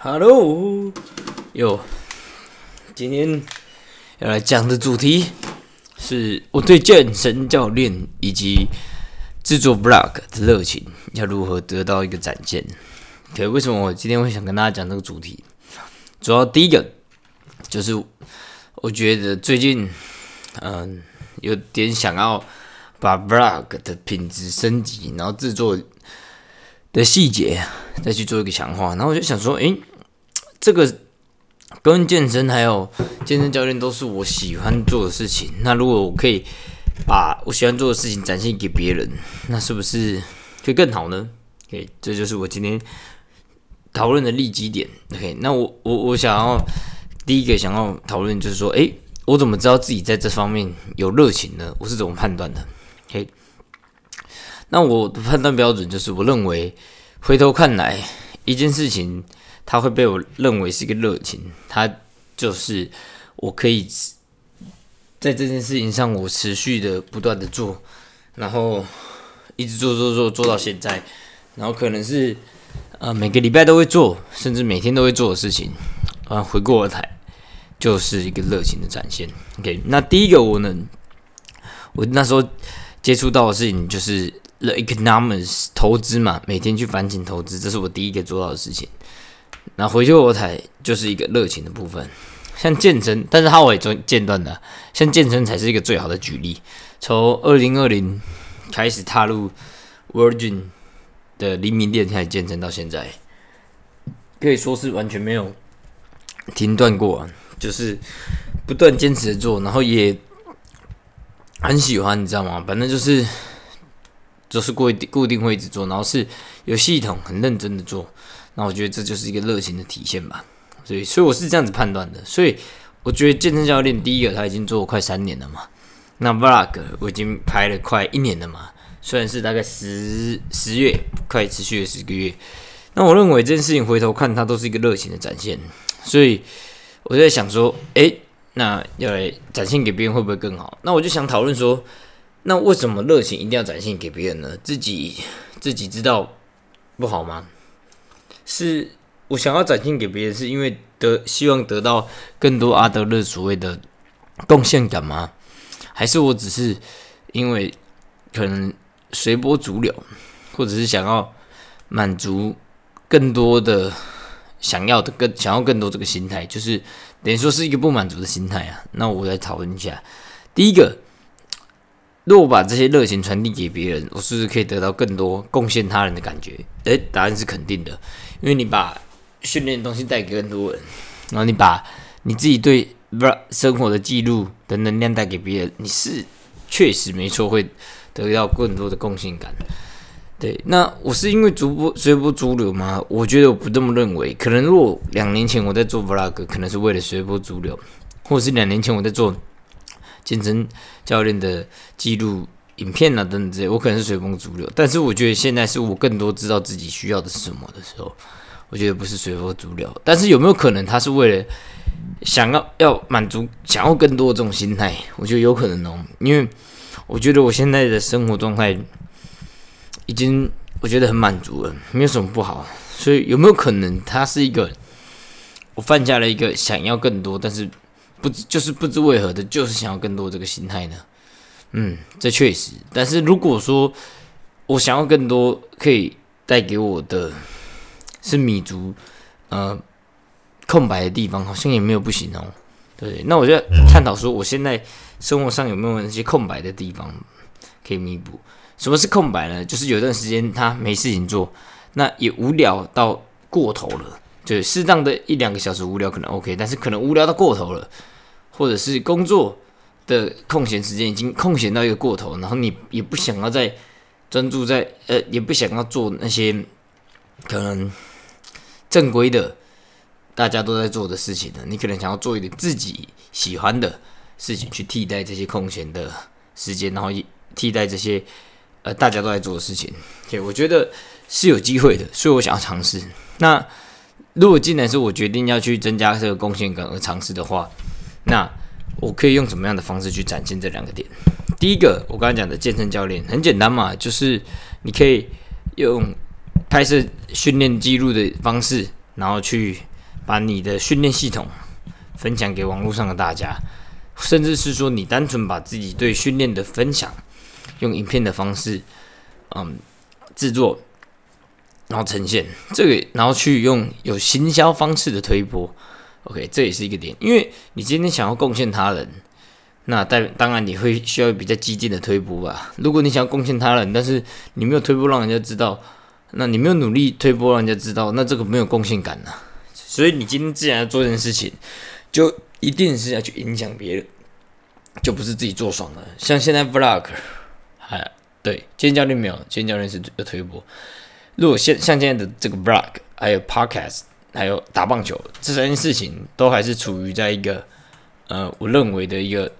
Hello，哟，今天要来讲的主题是我对健身教练以及制作 vlog 的热情要如何得到一个展现。可为什么我今天会想跟大家讲这个主题？主要第一个就是我觉得最近嗯有点想要把 vlog 的品质升级，然后制作的细节再去做一个强化，然后我就想说，诶，这个跟健身还有健身教练都是我喜欢做的事情。那如果我可以把我喜欢做的事情展现给别人，那是不是就更好呢？OK，这就是我今天讨论的利基点。OK，那我我我想要第一个想要讨论就是说，诶，我怎么知道自己在这方面有热情呢？我是怎么判断的？OK。那我的判断标准就是，我认为回头看来一件事情，它会被我认为是一个热情，它就是我可以在这件事情上，我持续的不断的做，然后一直做做做做到现在，然后可能是呃每个礼拜都会做，甚至每天都会做的事情，啊回过头台就是一个热情的展现。OK，那第一个我能我那时候接触到的事情就是。The economics 投资嘛，每天去反省投资，这是我第一个做到的事情。那回去我台就是一个热情的部分，像健身，但是它我也做间断的，像健身才是一个最好的举例。从二零二零开始踏入 Virgin 的黎明店开始健身到现在，可以说是完全没有停断过，就是不断坚持的做，然后也很喜欢，你知道吗？反正就是。就是固定固定会一直做，然后是有系统、很认真的做，那我觉得这就是一个热情的体现吧。所以，所以我是这样子判断的。所以，我觉得健身教练第一个他已经做了快三年了嘛，那 vlog 我已经拍了快一年了嘛，虽然是大概十十月，快持续了十个月。那我认为这件事情回头看，它都是一个热情的展现。所以我在想说，诶，那要来展现给别人会不会更好？那我就想讨论说。那为什么热情一定要展现给别人呢？自己自己知道不好吗？是我想要展现给别人，是因为得希望得到更多阿德勒所谓的贡献感吗？还是我只是因为可能随波逐流，或者是想要满足更多的想要的更想要更多这个心态，就是等于说是一个不满足的心态啊？那我来讨论一下，第一个。如果把这些热情传递给别人，我是不是可以得到更多贡献他人的感觉？诶，答案是肯定的，因为你把训练的东西带给更多人，然后你把你自己对不生活的记录的能量带给别人，你是确实没错会得到更多的贡献感。对，那我是因为逐波随波逐流吗？我觉得我不这么认为。可能如果两年前我在做 vlog，可能是为了随波逐流，或者是两年前我在做。健身教练的记录影片啊等等这些，我可能是随风逐流，但是我觉得现在是我更多知道自己需要的是什么的时候，我觉得不是随风逐流。但是有没有可能他是为了想要要满足想要更多这种心态？我觉得有可能哦，因为我觉得我现在的生活状态已经我觉得很满足了，没有什么不好。所以有没有可能他是一个我犯下了一个想要更多，但是。不就是不知为何的，就是想要更多这个心态呢？嗯，这确实。但是如果说我想要更多，可以带给我的是米足，呃，空白的地方，好像也没有不行哦。对，那我就探讨说，我现在生活上有没有那些空白的地方可以弥补？什么是空白呢？就是有段时间他没事情做，那也无聊到过头了。对，适当的一两个小时无聊可能 OK，但是可能无聊到过头了，或者是工作的空闲时间已经空闲到一个过头，然后你也不想要再专注在呃，也不想要做那些可能正规的大家都在做的事情呢，你可能想要做一点自己喜欢的事情去替代这些空闲的时间，然后替代这些呃大家都在做的事情。对，我觉得是有机会的，所以我想要尝试。那如果既然是我决定要去增加这个贡献感而尝试的话，那我可以用什么样的方式去展现这两个点？第一个，我刚才讲的健身教练很简单嘛，就是你可以用拍摄训练记录的方式，然后去把你的训练系统分享给网络上的大家，甚至是说你单纯把自己对训练的分享用影片的方式，嗯，制作，然后呈现这个，然后去用有行销方式的推播，OK，这也是一个点，因为你今天想要贡献他人。那当当然你会需要比较激进的推播吧。如果你想要贡献他人，但是你没有推播让人家知道，那你没有努力推播让人家知道，那这个没有贡献感呐。所以你今天既然要做这件事情，就一定是要去影响别人，就不是自己做爽了。像现在 vlog，还对，今天教练没有，今天教练是有推播。如果现像现在的这个 vlog，还有 podcast，还有打棒球这三件事情，都还是处于在一个呃，我认为的一个。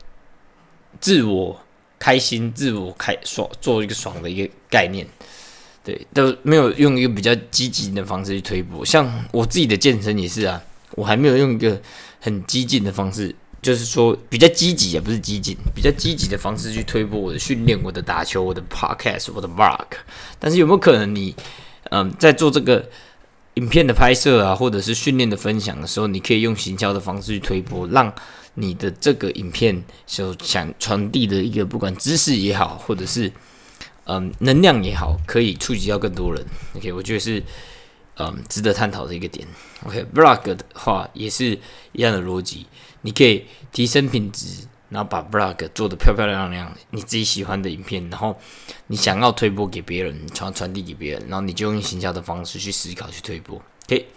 自我开心、自我开爽、做一个爽的一个概念，对，都没有用一个比较积极的方式去推波。像我自己的健身也是啊，我还没有用一个很激进的方式，就是说比较积极也不是激进，比较积极的方式去推波我的训练、我的打球、我的 podcast、我的 vlog。但是有没有可能你，嗯，在做这个影片的拍摄啊，或者是训练的分享的时候，你可以用行销的方式去推波，让。你的这个影片所想传递的一个，不管知识也好，或者是嗯能量也好，可以触及到更多人。OK，我觉得是嗯值得探讨的一个点。OK，vlog 的话也是一样的逻辑，你可以提升品质，然后把 vlog 做的漂漂亮亮，你自己喜欢的影片，然后你想要推播给别人，传传递给别人，然后你就用行销的方式去思考去推播。OK，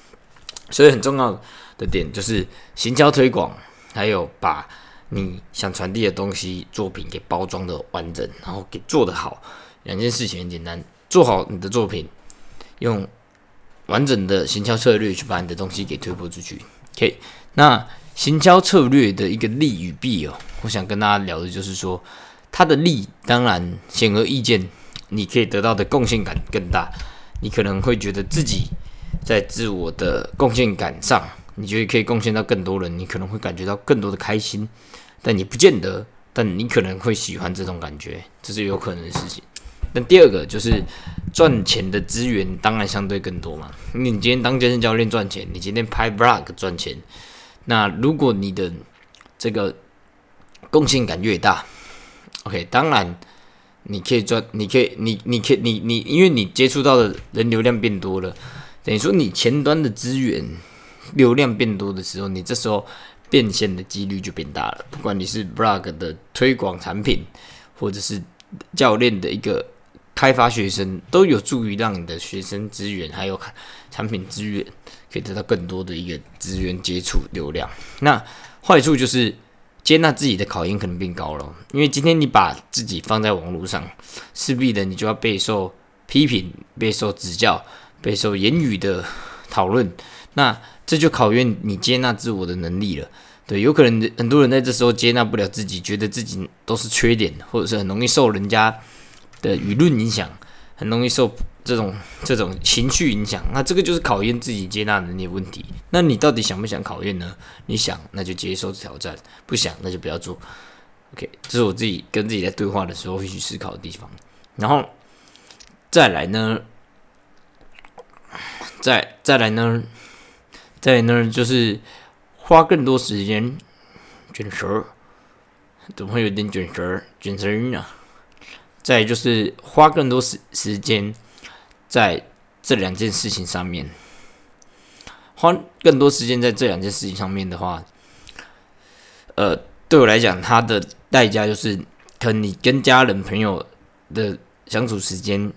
所以很重要的点就是行销推广。还有把你想传递的东西作品给包装的完整，然后给做得好，两件事情很简单，做好你的作品，用完整的行销策略去把你的东西给推播出去。OK，那行销策略的一个利与弊哦，我想跟大家聊的就是说，它的利当然显而易见，你可以得到的贡献感更大，你可能会觉得自己在自我的贡献感上。你觉得可以贡献到更多人，你可能会感觉到更多的开心，但你不见得，但你可能会喜欢这种感觉，这是有可能的事情。那第二个就是赚钱的资源当然相对更多嘛。你今天当健身教练赚钱，你今天拍 vlog 赚钱，那如果你的这个贡献感越大，OK，当然你可以赚，你可以，你你可以，你你因为你接触到的人流量变多了，等于说你前端的资源。流量变多的时候，你这时候变现的几率就变大了。不管你是 blog 的推广产品，或者是教练的一个开发学生，都有助于让你的学生资源还有产品资源可以得到更多的一个资源接触流量。那坏处就是接纳自己的考验可能变高了，因为今天你把自己放在网络上，势必的你就要备受批评、备受指教、备受言语的讨论。那这就考验你接纳自我的能力了。对，有可能很多人在这时候接纳不了自己，觉得自己都是缺点，或者是很容易受人家的舆论影响，很容易受这种这种情绪影响。那这个就是考验自己接纳能力的问题。那你到底想不想考验呢？你想，那就接受挑战；不想，那就不要做。OK，这是我自己跟自己在对话的时候会去思考的地方。然后再来呢，再再来呢？再来呢就是花更多时间卷舌，怎么会有点卷舌？卷舌音啊！再就是花更多时时间在这两件事情上面，花更多时间在这两件事情上面的话，呃，对我来讲，它的代价就是，可能你跟家人朋友的相处时间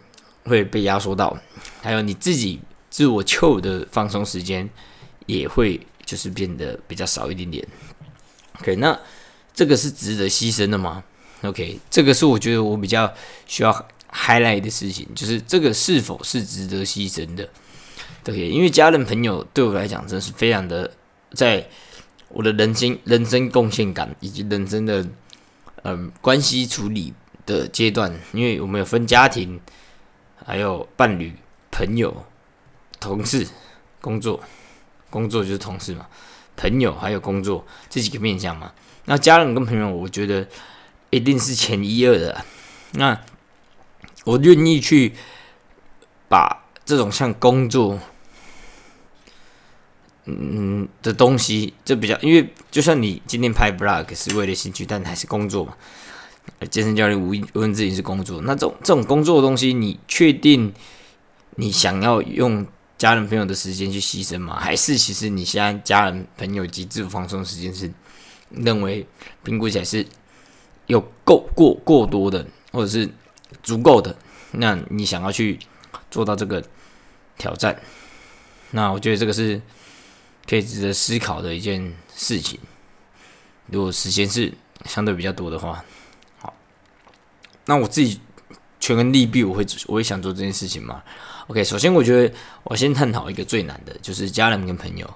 会被压缩到，还有你自己自我 chill 的放松时间。也会就是变得比较少一点点。OK，那这个是值得牺牲的吗？OK，这个是我觉得我比较需要 highlight 的事情，就是这个是否是值得牺牲的？对，因为家人朋友对我来讲真的是非常的，在我的人生人生贡献感以及人生的嗯关系处理的阶段，因为我们有分家庭，还有伴侣、朋友、同事、工作。工作就是同事嘛，朋友还有工作这几个面向嘛。那家人跟朋友，我觉得一定是前一二的。那我愿意去把这种像工作嗯的东西，这比较，因为就算你今天拍 vlog 是为了兴趣，但还是工作嘛。健身教练无无论自己是工作，那这种这种工作的东西，你确定你想要用家人朋友的时间去牺牲吗？还是其实你现在家人朋友及自主放松时间是认为评估起来是有够过过多的，或者是足够的？那你想要去做到这个挑战？那我觉得这个是可以值得思考的一件事情。如果时间是相对比较多的话，好，那我自己权衡利弊，我会我会想做这件事情吗？OK，首先我觉得我先探讨一个最难的，就是家人跟朋友。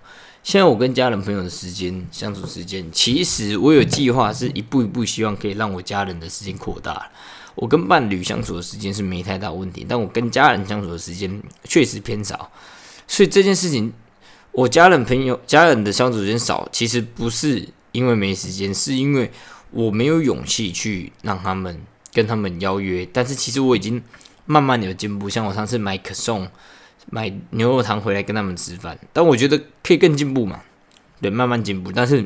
现在我跟家人朋友的时间相处时间，其实我有计划是一步一步希望可以让我家人的时间扩大。我跟伴侣相处的时间是没太大问题，但我跟家人相处的时间确实偏少。所以这件事情，我家人朋友家人的相处时间少，其实不是因为没时间，是因为我没有勇气去让他们跟他们邀约。但是其实我已经慢慢有进步，像我上次买可颂、买牛肉汤回来跟他们吃饭，但我觉得可以更进步嘛，对，慢慢进步。但是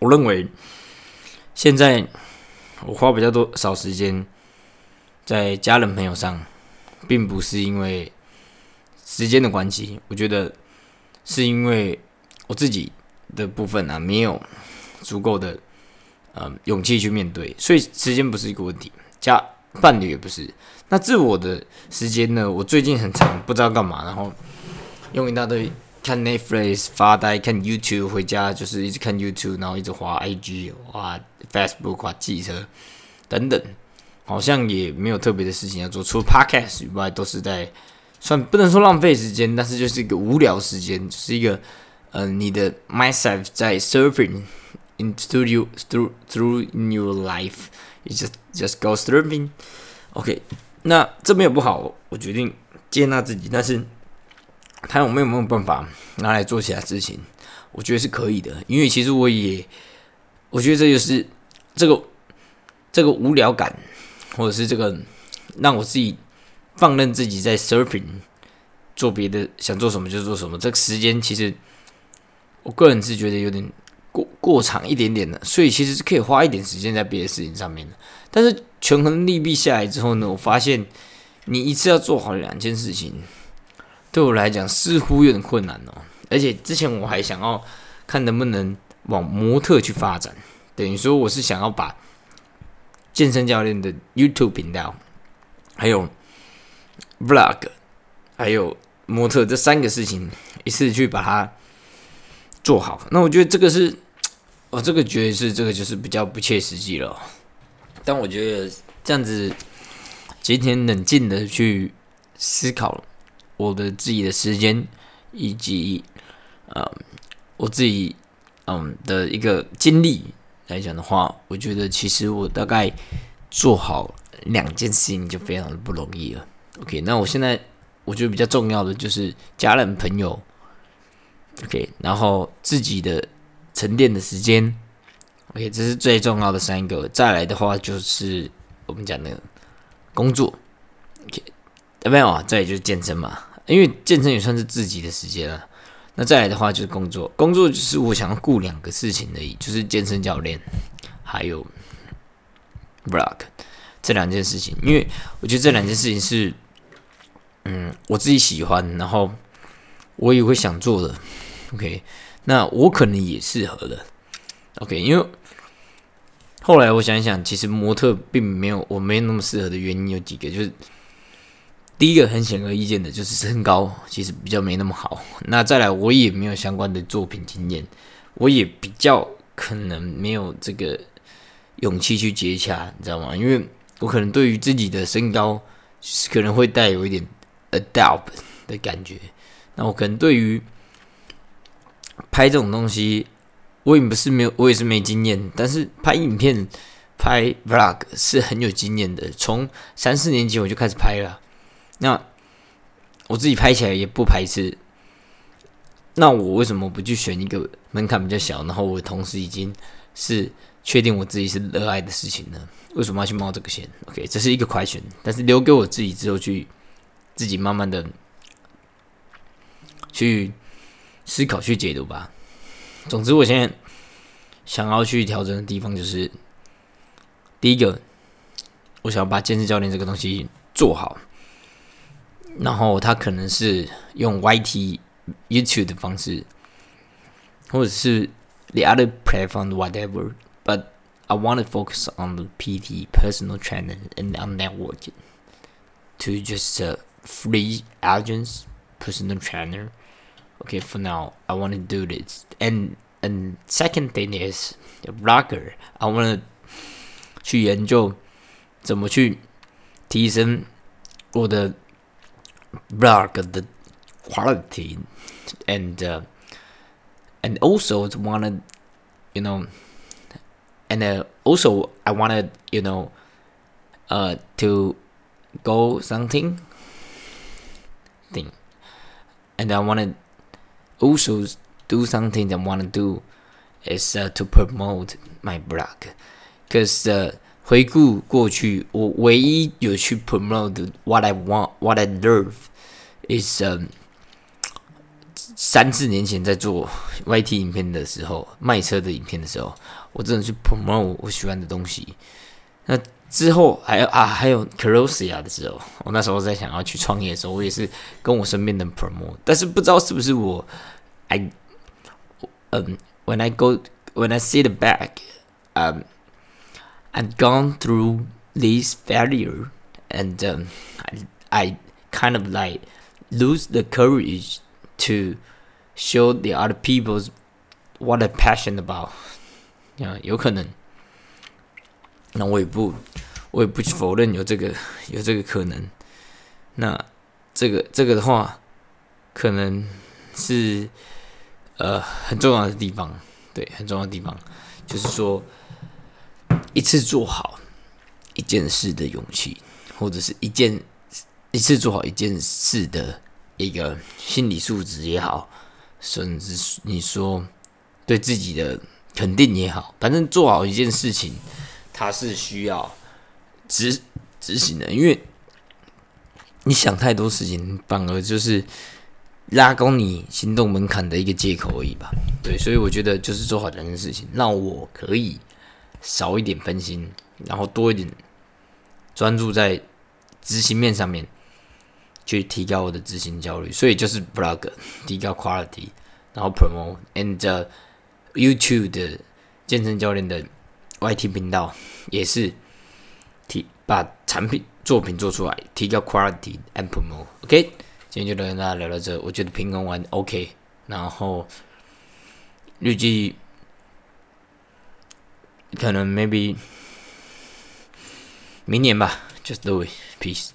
我认为现在我花比较多少时间在家人朋友上，并不是因为。时间的关系，我觉得是因为我自己的部分啊，没有足够的嗯勇气去面对，所以时间不是一个问题，加伴侣也不是。那自我的时间呢？我最近很长不知道干嘛，然后用一大堆看 Netflix 发呆，看 YouTube，回家就是一直看 YouTube，然后一直滑 IG，滑 Facebook，滑汽车等等，好像也没有特别的事情要做，除了 Podcast 以外，都是在。算不能说浪费时间，但是就是一个无聊时间，就是一个，呃，你的 myself 在 surfing into you through through in your life，you just just go surfing。OK，那这没有不好，我决定接纳自己，但是他有没有没有办法拿来做其他事情？我觉得是可以的，因为其实我也，我觉得这就是这个这个无聊感，或者是这个让我自己。放任自己在 surfing，做别的想做什么就做什么。这个时间其实，我个人是觉得有点过长一点点的，所以其实是可以花一点时间在别的事情上面的。但是权衡利弊下来之后呢，我发现你一次要做好两件事情，对我来讲似乎有点困难哦。而且之前我还想要看能不能往模特去发展，等于说我是想要把健身教练的 YouTube 频道还有。vlog，还有模特这三个事情一次去把它做好，那我觉得这个是，我这个觉得是这个就是比较不切实际了。但我觉得这样子今天冷静的去思考我的自己的时间以及呃我自己嗯的一个经历来讲的话，我觉得其实我大概做好两件事情就非常的不容易了。OK，那我现在我觉得比较重要的就是家人朋友，OK，然后自己的沉淀的时间，OK，这是最重要的三个。再来的话就是我们讲的工作，OK，没有啊，再就是健身嘛，因为健身也算是自己的时间了。那再来的话就是工作，工作就是我想要顾两个事情而已，就是健身教练还有 vlog 这两件事情，因为我觉得这两件事情是。嗯，我自己喜欢，然后我也会想做的。OK，那我可能也适合的。OK，因为后来我想想，其实模特并没有我没那么适合的原因有几个，就是第一个很显而易见的就是身高其实比较没那么好。那再来，我也没有相关的作品经验，我也比较可能没有这个勇气去接洽，你知道吗？因为我可能对于自己的身高可能会带有一点。adapt 的感觉，那我可能对于拍这种东西，我也不是没有，我也是没经验。但是拍影片、拍 vlog 是很有经验的。从三四年级我就开始拍了，那我自己拍起来也不排斥。那我为什么不去选一个门槛比较小，然后我同时已经是确定我自己是热爱的事情呢？为什么要去冒这个险？OK，这是一个 question，但是留给我自己之后去。自己慢慢的去思考去解读吧。总之，我现在想要去调整的地方就是，第一个，我想要把健身教练这个东西做好。然后他可能是用 YT、YouTube 的方式，或者是 the other platform whatever。But I want to focus on the PT, personal trainer, and on networking to just uh, free agents, personal trainer. Okay, for now, I want to do this. And and second thing is the blogger. I want to 去研究怎么去提升我的 blog the quality and uh, and also wanted you know and uh, also I wanted you know uh to go something thing and I wanted also do something that I want to do is uh, to promote my blog because uh, 回顾过去，我唯一有去 promote what I want, what I love is um 三四年前在做 YT 影片的时候，卖车的影片的时候，我真的去 promote 我喜欢的东西。那 之后还有啊，还有 Carosia 的时候，我那时候在想要去创业的时候，我也是跟我身边的 promote，但是不知道是不是我，I，嗯，when I go when I see the back，嗯。I've gone through this failure and um, I, I kind of like lose the courage to show the other people's what I'm passionate about. 啊，有可能， 那我也不，我也不否认有这个有这个可能。那这个这个的话，可能是呃很重要的地方，对，很重要的地方，就是说。一次做好一件事的勇气，或者是一件一次做好一件事的一个心理素质也好，甚至你说对自己的肯定也好，反正做好一件事情，它是需要执执行的，因为你想太多事情，反而就是拉高你行动门槛的一个借口而已吧。对，所以我觉得就是做好这件事情，让我可以。少一点分心，然后多一点专注在执行面上面，去提高我的执行效率。所以就是 blog 提高 quality，然后 promote and YouTube 的健身教练的 YT 频道也是提把产品作品做出来，提高 quality and promote。OK，今天就跟大家聊到这，我觉得平衡完 OK，然后预计。可能 maybe 明年吧，just do it，peace。